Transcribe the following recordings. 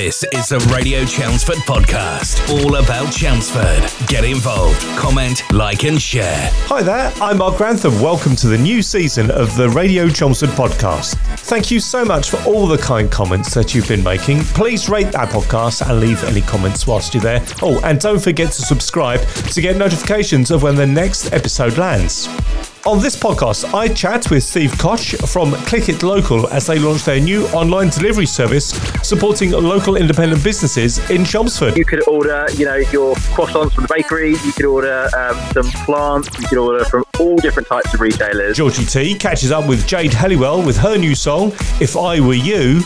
This is the Radio Chelmsford podcast, all about Chelmsford. Get involved, comment, like, and share. Hi there, I'm Mark Grantham. Welcome to the new season of the Radio Chelmsford podcast. Thank you so much for all the kind comments that you've been making. Please rate that podcast and leave any comments whilst you're there. Oh, and don't forget to subscribe to get notifications of when the next episode lands. On this podcast, I chat with Steve Koch from Click It Local as they launch their new online delivery service supporting local independent businesses in Chelmsford. You could order, you know, your croissants from the bakery. You could order um, some plants. You could order from all different types of retailers. Georgie T catches up with Jade Helliwell with her new song, If I Were You.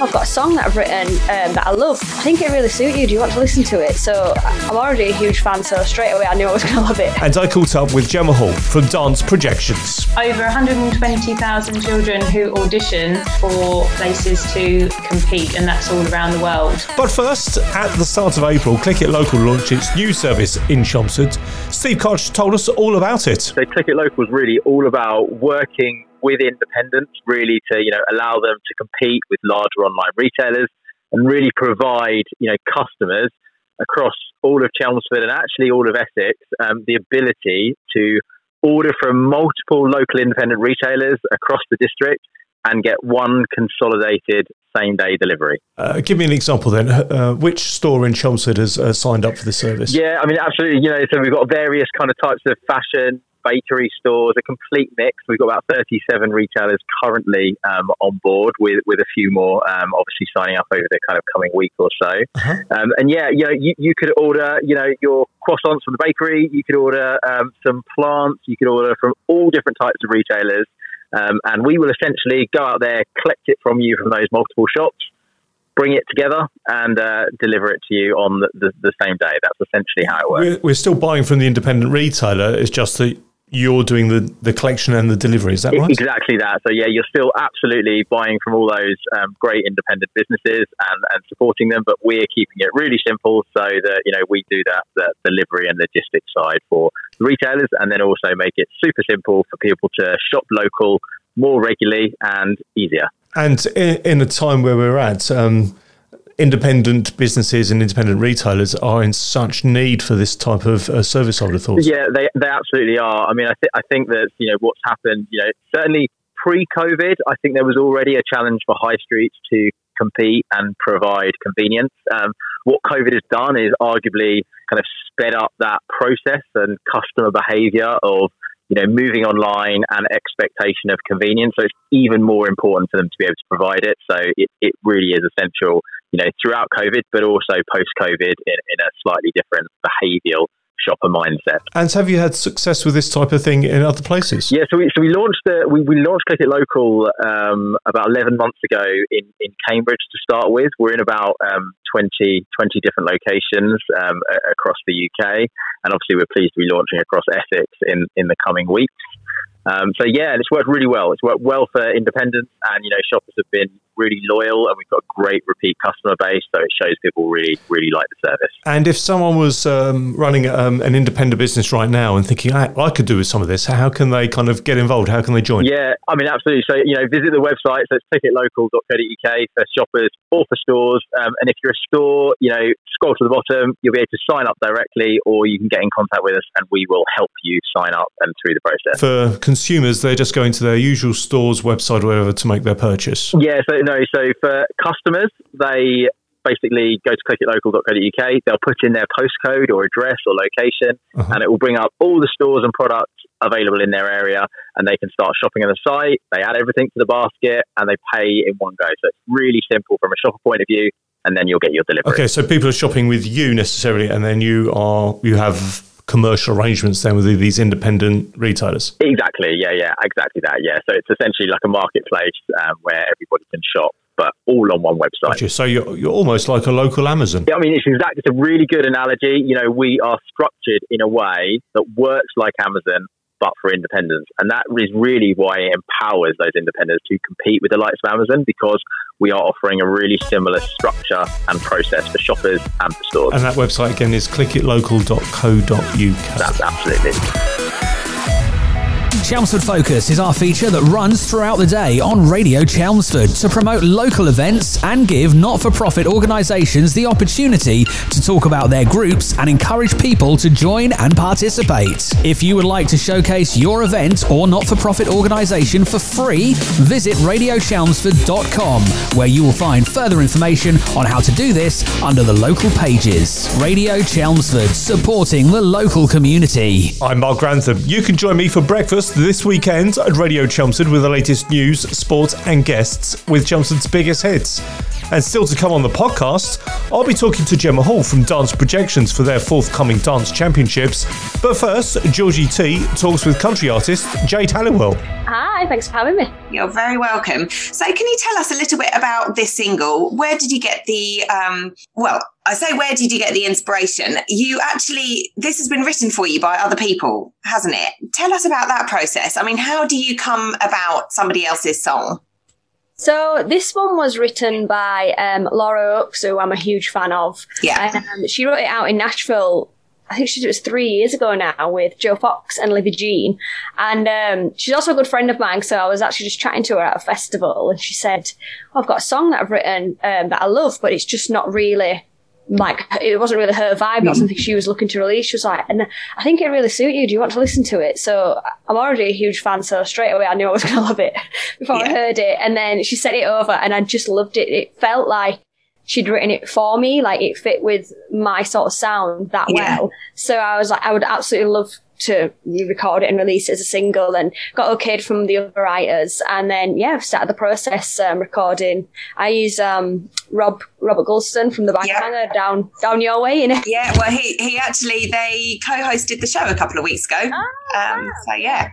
I've got a song that I've written um, that I love. I think it really suits you. Do you want to listen to it? So I'm already a huge fan, so straight away I knew I was going to love it. And I caught up with Gemma Hall from Dance Projections. Over 120,000 children who audition for places to compete, and that's all around the world. But first, at the start of April, Click It Local launched its new service in Chelmsford. Steve Koch told us all about it. So Click It Local is really all about working with independents, really to you know allow them to compete with larger online retailers and really provide you know customers across all of Chelmsford and actually all of Essex um, the ability to order from multiple local independent retailers across the district and get one consolidated same day delivery. Uh, give me an example then. Uh, which store in Chelmsford has uh, signed up for the service? Yeah, I mean, absolutely. You know, so we've got various kind of types of fashion, bakery stores, a complete mix. We've got about 37 retailers currently um, on board, with, with a few more um, obviously signing up over the kind of coming week or so. Uh-huh. Um, and yeah, you know, you, you, could order, you know, your croissants from the bakery. You could order um, some plants. You could order from all different types of retailers. Um, and we will essentially go out there, collect it from you from those multiple shops, bring it together and uh, deliver it to you on the, the, the, same day. That's essentially how it works. We're, we're, still buying from the independent retailer. It's just that you're doing the, the collection and the delivery. Is that right? Exactly that. So yeah, you're still absolutely buying from all those um, great independent businesses and, and supporting them, but we're keeping it really simple so that you know we do that the delivery and logistics side for the retailers, and then also make it super simple for people to shop local more regularly and easier. And in, in a time where we're at. Um, independent businesses and independent retailers are in such need for this type of uh, service. I would have thought. Yeah, they, they absolutely are. I mean, I, th- I think that you know what's happened. You know, certainly pre-COVID, I think there was already a challenge for high streets to compete and provide convenience. Um, what COVID has done is arguably kind of sped up that process and customer behaviour of you know, moving online and expectation of convenience. So it's even more important for them to be able to provide it. So it, it really is essential, you know, throughout COVID, but also post COVID in, in a slightly different behavioural shopper mindset. And have you had success with this type of thing in other places? Yeah, so we, so we launched the, we, we launched Click It Local um, about 11 months ago in, in Cambridge to start with. We're in about um, 20, 20 different locations um, across the UK. And obviously, we're pleased to be launching across Essex in, in the coming weeks. Um, so yeah, it's worked really well. It's worked well for independents, and you know, shoppers have been really loyal, and we've got a great repeat customer base. So it shows people really, really like the service. And if someone was um, running um, an independent business right now and thinking, I, I, could do with some of this, how can they kind of get involved? How can they join? Yeah, I mean, absolutely. So you know, visit the website. So it's clickitlocal.co.uk for shoppers or for stores. Um, and if you're a store, you know, scroll to the bottom. You'll be able to sign up directly, or you can get in contact with us, and we will help you sign up and through the process. For consumers, they're just going to their usual store's website or whatever to make their purchase. Yeah, so no, so for customers, they basically go to clickitlocal.co.uk. They'll put in their postcode or address or location, uh-huh. and it will bring up all the stores and products available in their area, and they can start shopping on the site. They add everything to the basket, and they pay in one go. So it's really simple from a shopper point of view, and then you'll get your delivery. Okay, so people are shopping with you necessarily, and then you are you have commercial arrangements then with these independent retailers. Exactly. Yeah. Yeah. Exactly that. Yeah. So it's essentially like a marketplace um, where everybody can shop but all on one website. Gotcha. So you're, you're almost like a local Amazon. Yeah, I mean, it's exactly, it's a really good analogy. You know, we are structured in a way that works like Amazon, but for independents. And that is really why it empowers those independents to compete with the likes of Amazon because we are offering a really similar structure and process for shoppers and for stores. And that website again is clickitlocal.co.uk. That's absolutely. Chelmsford Focus is our feature that runs throughout the day on Radio Chelmsford to promote local events and give not for profit organisations the opportunity to talk about their groups and encourage people to join and participate. If you would like to showcase your event or not for profit organisation for free, visit radiochelmsford.com where you will find further information on how to do this under the local pages. Radio Chelmsford, supporting the local community. I'm Mark Grantham. You can join me for breakfast this weekend at Radio Chelmsford with the latest news, sport, and guests with Chelmsford's biggest hits. And still to come on the podcast, I'll be talking to Gemma Hall from Dance Projections for their forthcoming dance championships. But first, Georgie T talks with country artist Jade Helliwell. Hi, thanks for having me. You're very welcome. So, can you tell us a little bit about this single? Where did you get the, um, well, I say, where did you get the inspiration? You actually, this has been written for you by other people, hasn't it? Tell us about that process. I mean, how do you come about somebody else's song? So this one was written by um, Laura Oakes, who I'm a huge fan of. Yeah. Um, she wrote it out in Nashville. I think she did it was three years ago now with Joe Fox and Livy Jean, and um, she's also a good friend of mine. So I was actually just chatting to her at a festival, and she said, oh, "I've got a song that I've written um, that I love, but it's just not really like it wasn't really her vibe, not something she was looking to release. She was like, and I think it really suit you. Do you want to listen to it? So I'm already a huge fan, so straight away I knew I was going to love it before yeah. I heard it. And then she sent it over, and I just loved it. It felt like she'd written it for me, like it fit with my sort of sound that yeah. well. So I was like, I would absolutely love to record it and release it as a single and got okayed from the other writers and then yeah started the process um, recording I use um, Rob Robert Gulston from the Banger yeah. Hanger down down your way in yeah well he he actually they co-hosted the show a couple of weeks ago oh, um, so yeah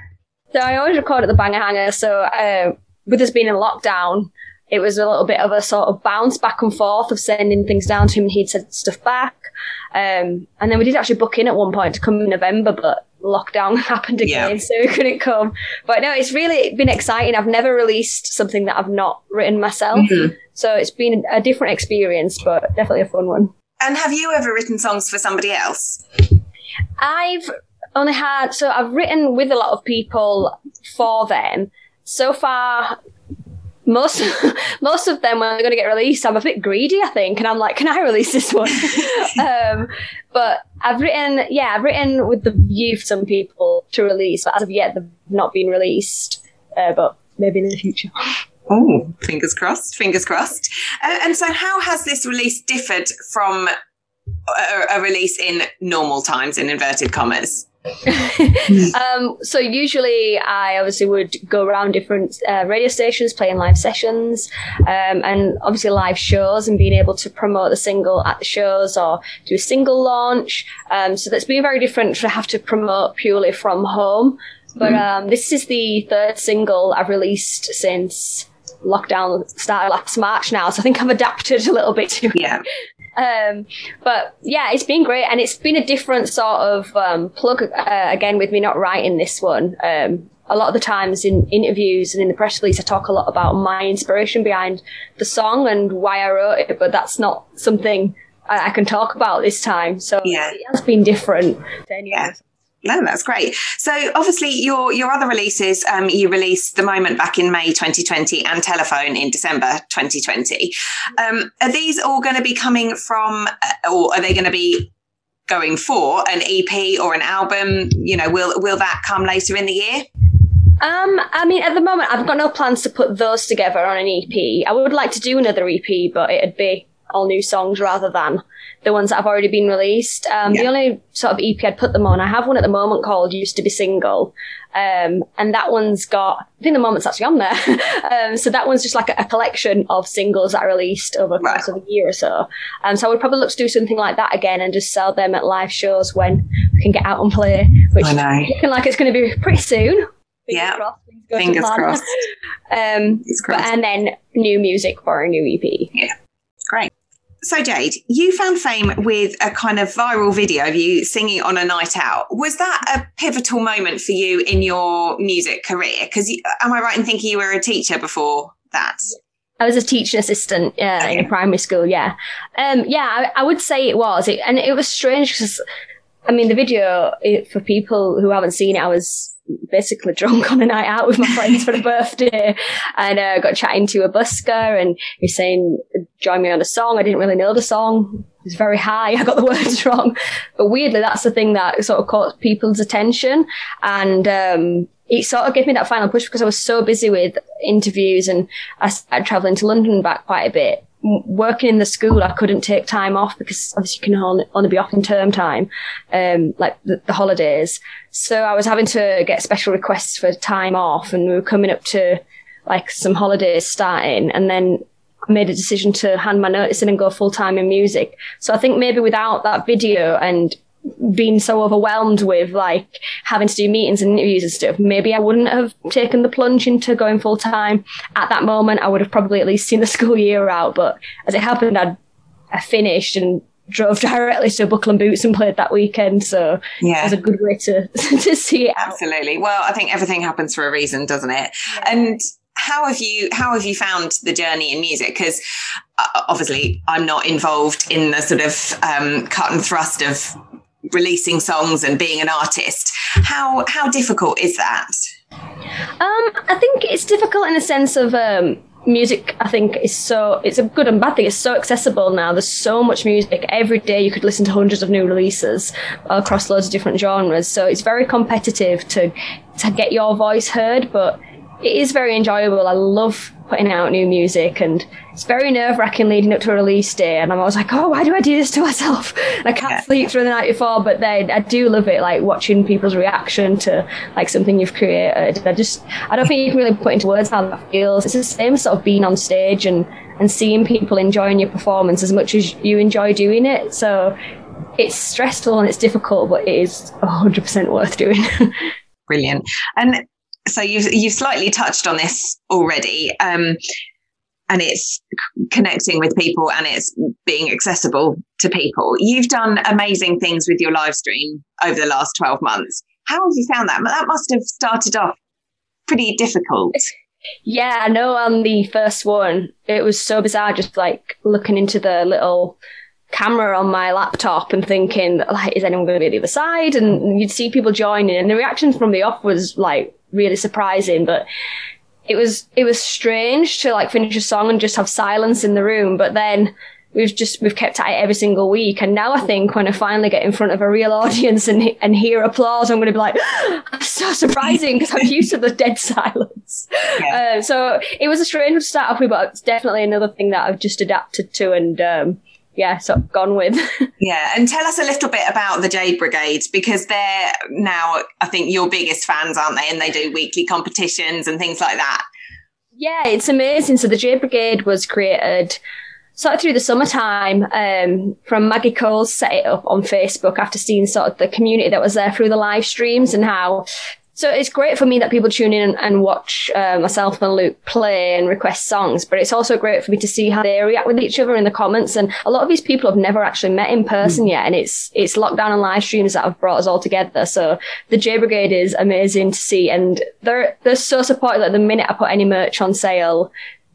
so I always record at the Banger Hanger so uh, with us being in lockdown it was a little bit of a sort of bounce back and forth of sending things down to him and he'd send stuff back um, and then we did actually book in at one point to come in November, but lockdown happened again, yeah. so we couldn't come. But no, it's really been exciting. I've never released something that I've not written myself. Mm-hmm. So it's been a different experience, but definitely a fun one. And have you ever written songs for somebody else? I've only had, so I've written with a lot of people for them. So far, most most of them when they're going to get released i'm a bit greedy i think and i'm like can i release this one? Um, but i've written yeah i've written with the view for some people to release but as of yet they've not been released uh, but maybe in the future. Oh fingers crossed fingers crossed. Uh, and so how has this release differed from a, a release in normal times in inverted commas um, so usually I obviously would go around different uh, radio stations playing live sessions um, and obviously live shows and being able to promote the single at the shows or do a single launch. Um, so that's been very different to have to promote purely from home. But mm. um, this is the third single I've released since lockdown started last March now. So I think I've adapted a little bit to yeah. Um, but yeah, it's been great, and it's been a different sort of um, plug uh, again with me not writing this one. Um, a lot of the times in interviews and in the press release, I talk a lot about my inspiration behind the song and why I wrote it, but that's not something I, I can talk about this time. So yeah. it has been different. yeah. No, that's great. So obviously your your other releases, um, you released The Moment back in May 2020 and Telephone in December 2020. Um, are these all going to be coming from, uh, or are they going to be going for an EP or an album? You know, will will that come later in the year? Um, I mean, at the moment, I've got no plans to put those together on an EP. I would like to do another EP, but it'd be all new songs rather than the ones that have already been released. Um, yeah. The only sort of EP I'd put them on, I have one at the moment called Used to Be Single. Um, and that one's got, I think the moment's actually on there. um, so that one's just like a, a, collection of singles that are released over the course of a year or so. Um, so I would probably look to do something like that again and just sell them at live shows when we can get out and play, which is looking like it's going to be pretty soon. yeah. Fingers crossed. um, Fingers crossed. But, and then new music for a new EP. Yeah. Great. So, Jade, you found fame with a kind of viral video of you singing on a night out. Was that a pivotal moment for you in your music career? Because am I right in thinking you were a teacher before that? I was a teaching assistant uh, okay. in a primary school. Yeah, um, yeah, I, I, would say it was, it, and it was strange because, I mean, the video it, for people who haven't seen it, I was basically drunk on a night out with my friends for a birthday and uh, got chatting to a busker and he's saying, join me on a song. I didn't really know the song. It was very high. I got the words wrong. But weirdly, that's the thing that sort of caught people's attention. And, um, it sort of gave me that final push because I was so busy with interviews and I started traveling to London back quite a bit working in the school, I couldn't take time off because obviously you can only, be off in term time, um, like the, the, holidays. So I was having to get special requests for time off and we were coming up to like some holidays starting and then made a decision to hand my notice in and go full time in music. So I think maybe without that video and been so overwhelmed with like having to do meetings and interviews and stuff, maybe I wouldn't have taken the plunge into going full time at that moment. I would have probably at least seen the school year out. But as it happened, I'd, I finished and drove directly to Buckle and Boots and played that weekend. So yeah. it was a good way to, to see it. Absolutely. Well, I think everything happens for a reason, doesn't it? Yeah. And how have you how have you found the journey in music because uh, obviously i'm not involved in the sort of um, cut and thrust of releasing songs and being an artist. How how difficult is that? Um, I think it's difficult in the sense of um, music. I think is so it's a good and bad thing. It's so accessible now. There's so much music every day. You could listen to hundreds of new releases across loads of different genres. So it's very competitive to to get your voice heard, but it is very enjoyable. I love putting out new music and it's very nerve wracking leading up to a release day. And I'm always like, oh, why do I do this to myself? And I can't yeah. sleep through the night before, but then I do love it, like watching people's reaction to like something you've created. I just, I don't think you can really put into words how that feels. It's the same sort of being on stage and, and seeing people enjoying your performance as much as you enjoy doing it. So it's stressful and it's difficult, but it is 100% worth doing. Brilliant. And so you've you've slightly touched on this already, um, and it's connecting with people and it's being accessible to people. You've done amazing things with your live stream over the last twelve months. How have you found that? That must have started off pretty difficult. Yeah, I know on the first one, it was so bizarre just like looking into the little camera on my laptop and thinking like is anyone going to be at the other side and you'd see people joining and the reaction from the off was like really surprising, but it was it was strange to like finish a song and just have silence in the room. But then we've just we've kept at it every single week, and now I think when I finally get in front of a real audience and and hear applause, I'm going to be like, so surprising because I'm used to the dead silence. Yeah. Uh, so it was a strange start off with, but it's definitely another thing that I've just adapted to and. Um, yeah, sort of gone with. yeah, and tell us a little bit about the Jade Brigade because they're now, I think, your biggest fans, aren't they? And they do weekly competitions and things like that. Yeah, it's amazing. So the Jade Brigade was created sort of through the summertime um, from Maggie Cole's set it up on Facebook after seeing sort of the community that was there through the live streams and how so it's great for me that people tune in and, watch uh, myself and Luke play and request songs, but it's also great for me to see how they react with each other in the comments. And a lot of these people have never actually met in person mm. yet, and it's it's lockdown and live streams that have brought us all together. So the J Brigade is amazing to see, and they're they're so supportive. Like the minute I put any merch on sale,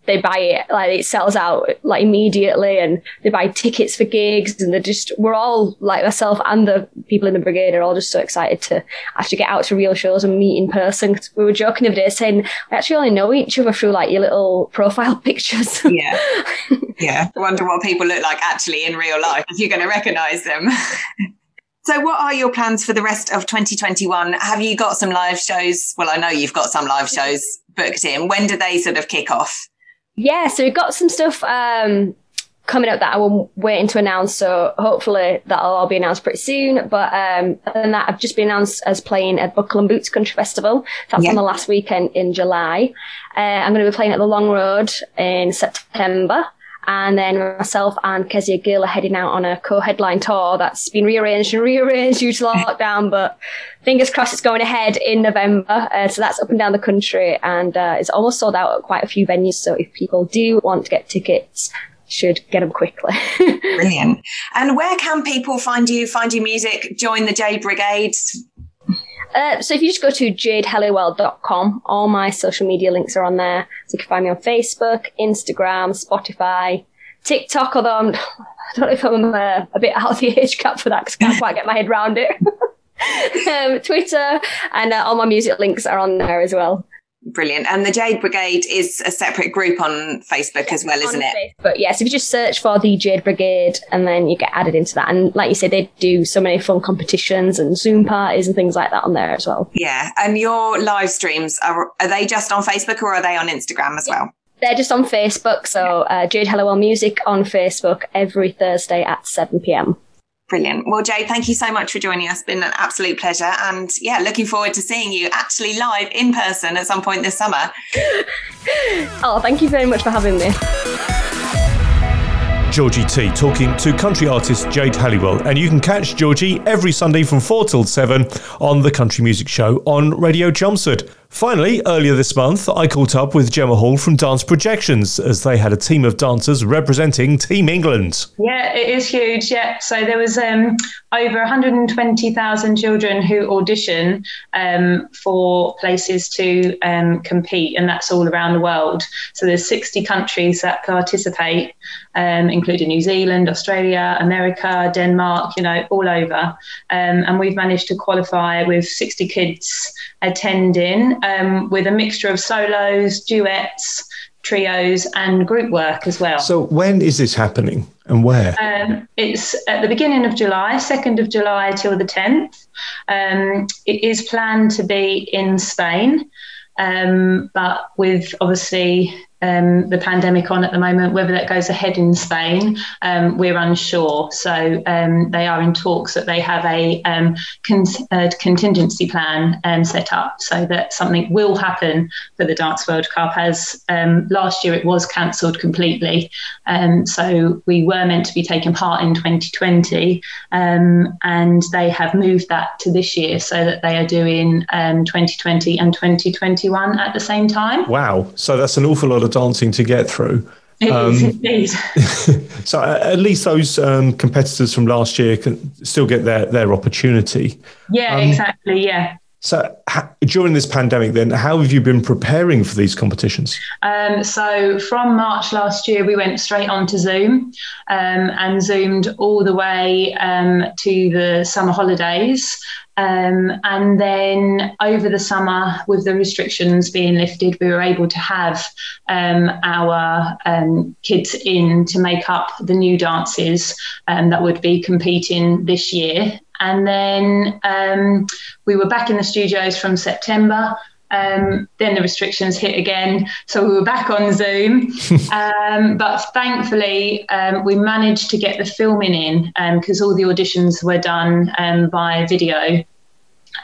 they buy it like it sells out like immediately and they buy tickets for gigs and they're just we're all like myself and the people in the brigade are all just so excited to actually get out to real shows and meet in person we were joking the other day saying we actually only know each other through like your little profile pictures yeah yeah I wonder what people look like actually in real life if you're going to recognize them So, what are your plans for the rest of 2021? Have you got some live shows? Well, I know you've got some live shows booked in. When do they sort of kick off? Yeah, so we've got some stuff um, coming up that I am waiting to announce. So hopefully that'll all be announced pretty soon. But um, other than that, I've just been announced as playing at Buckle and Boots Country Festival. That's yeah. on the last weekend in July. Uh, I'm going to be playing at the Long Road in September. And then myself and Kezia Gill are heading out on a co-headline tour that's been rearranged and rearranged due to lockdown, but fingers crossed it's going ahead in November. Uh, so that's up and down the country and uh, it's almost sold out at quite a few venues. So if people do want to get tickets, should get them quickly. Brilliant. And where can people find you, find your music, join the J Brigade? Uh, so if you just go to jadehelliwell.com, all my social media links are on there. So you can find me on Facebook, Instagram, Spotify, TikTok, although I'm, I don't know if I'm uh, a bit out of the age cap for that because I can't quite get my head around it. um, Twitter, and uh, all my music links are on there as well. Brilliant. And the Jade Brigade is a separate group on Facebook as well, isn't it? But yes, if you just search for the Jade Brigade and then you get added into that. And like you said, they do so many fun competitions and Zoom parties and things like that on there as well. Yeah. And your live streams are are they just on Facebook or are they on Instagram as well? They're just on Facebook. So uh, Jade Helliwell Music on Facebook every Thursday at 7 p.m. Brilliant. Well, Jade, thank you so much for joining us. It's been an absolute pleasure. And yeah, looking forward to seeing you actually live in person at some point this summer. Oh, thank you very much for having me. Georgie T talking to country artist Jade Helliwell. And you can catch Georgie every Sunday from 4 till 7 on the Country Music Show on Radio Chelmsford. Finally, earlier this month, I caught up with Gemma Hall from Dance Projections as they had a team of dancers representing Team England. Yeah, it is huge. Yeah, so there was um, over 120,000 children who audition um, for places to um, compete, and that's all around the world. So there's 60 countries that participate, um, including New Zealand, Australia, America, Denmark, you know, all over. Um, and we've managed to qualify with 60 kids attending um, with a mixture of solos, duets, trios, and group work as well. So, when is this happening and where? Um, it's at the beginning of July, 2nd of July till the 10th. Um, it is planned to be in Spain, um, but with obviously um, the pandemic on at the moment, whether that goes ahead in Spain, um, we're unsure. So um, they are in talks that they have a, um, con- a contingency plan um, set up so that something will happen for the Dance World Cup. As um, last year it was cancelled completely, so we were meant to be taking part in 2020, and they have moved that to this year so that they are doing 2020 and 2021 at the same time. Wow! So that's an awful lot of dancing to get through. Um, indeed. so at least those um, competitors from last year can still get their, their opportunity. Yeah, um, exactly. Yeah. So during this pandemic, then, how have you been preparing for these competitions? Um, so from March last year, we went straight on to Zoom um, and zoomed all the way um, to the summer holidays. Um, and then over the summer, with the restrictions being lifted, we were able to have um, our um, kids in to make up the new dances that would be competing this year. And then um, we were back in the studios from September. Um, then the restrictions hit again, so we were back on Zoom. um, but thankfully, um, we managed to get the filming in because um, all the auditions were done um, by video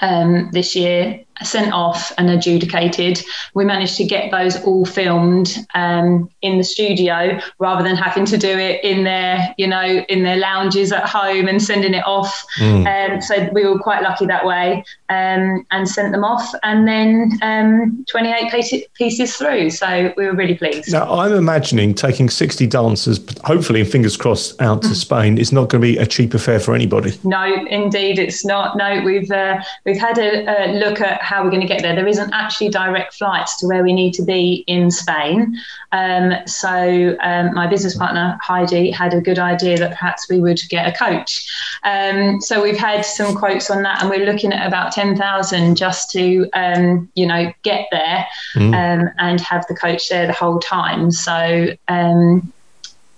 um, this year sent off and adjudicated. We managed to get those all filmed um, in the studio rather than having to do it in their, you know, in their lounges at home and sending it off. Mm. Um, so we were quite lucky that way um, and sent them off and then um, 28 pieces through. So we were really pleased. Now, I'm imagining taking 60 dancers, hopefully, fingers crossed, out to mm. Spain is not going to be a cheap affair for anybody. No, indeed, it's not. No, we've uh, we've had a, a look at how we're going to get there. There isn't actually direct flights to where we need to be in Spain. Um, so um, my business partner Heidi had a good idea that perhaps we would get a coach. Um, so we've had some quotes on that, and we're looking at about ten thousand just to um, you know get there mm. and have the coach there the whole time. So um,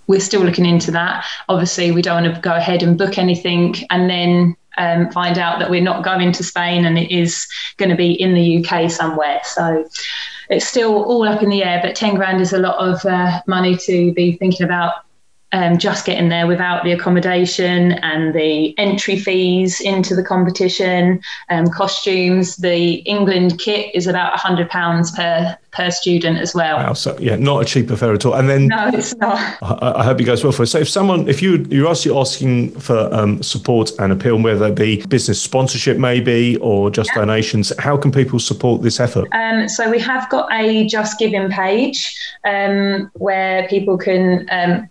we're still looking into that. Obviously, we don't want to go ahead and book anything and then um, find out that we're not going to Spain and it is going to be in the UK somewhere. So it's still all up in the air, but 10 grand is a lot of uh, money to be thinking about um, just getting there without the accommodation and the entry fees into the competition, um, costumes. The England kit is about £100 per per student as well. Wow, so yeah, not a cheap affair at all. And then no, it's not. I, I hope it goes well for us. So if someone, if you you're actually asking for um, support and appeal, whether it be business sponsorship maybe or just yeah. donations, how can people support this effort? Um, so we have got a Just Giving page um, where people can um,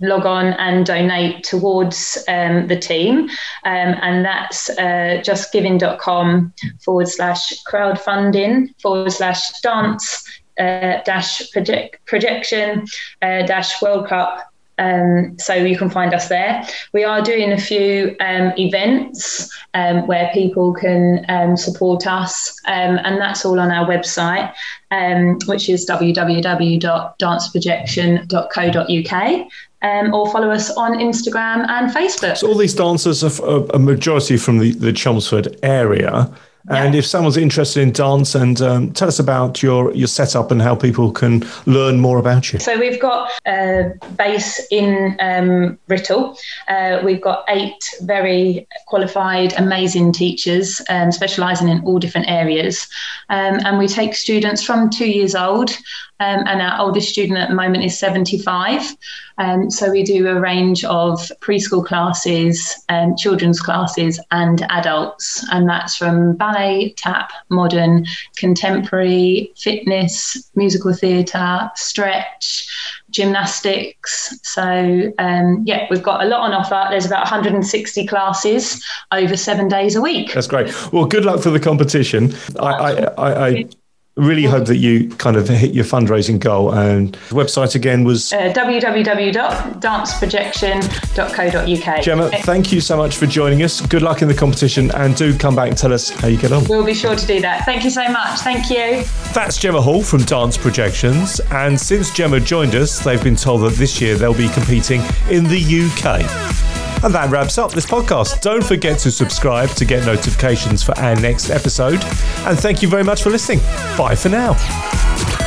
log on and donate towards um, the team. Um, and that's uh, justgiving.com forward slash crowdfunding forward slash dance uh, dash project, projection uh, dash World Cup Um, so you can find us there. We are doing a few um, events um, where people can um, support us, and that's all on our website, which is www.danceprojection.co.uk. or follow us on Instagram and Facebook. So all these dancers are a majority from the, the Chelmsford area. And yeah. if someone's interested in dance, and um, tell us about your your setup and how people can learn more about you. So we've got a base in um, Writtle. Uh, we've got eight very qualified, amazing teachers, um, specialising in all different areas, um, and we take students from two years old um, and our oldest student at the moment is 75. Um, so we do a range of preschool classes, um, children's classes, and adults. And that's from ballet, tap, modern, contemporary, fitness, musical theatre, stretch, gymnastics. So, um, yeah, we've got a lot on offer. There's about 160 classes over seven days a week. That's great. Well, good luck for the competition. I, I, I, I really hope that you kind of hit your fundraising goal. And the website again was uh, www.danceprojection.co.uk. Gemma, thank you so much for joining us. Good luck in the competition and do come back and tell us how you get on. We'll be sure to do that. Thank you so much. Thank you. That's Gemma Hall from Dance Projections. And since Gemma joined us, they've been told that this year they'll be competing in the UK. And that wraps up this podcast. Don't forget to subscribe to get notifications for our next episode. And thank you very much for listening. Bye for now.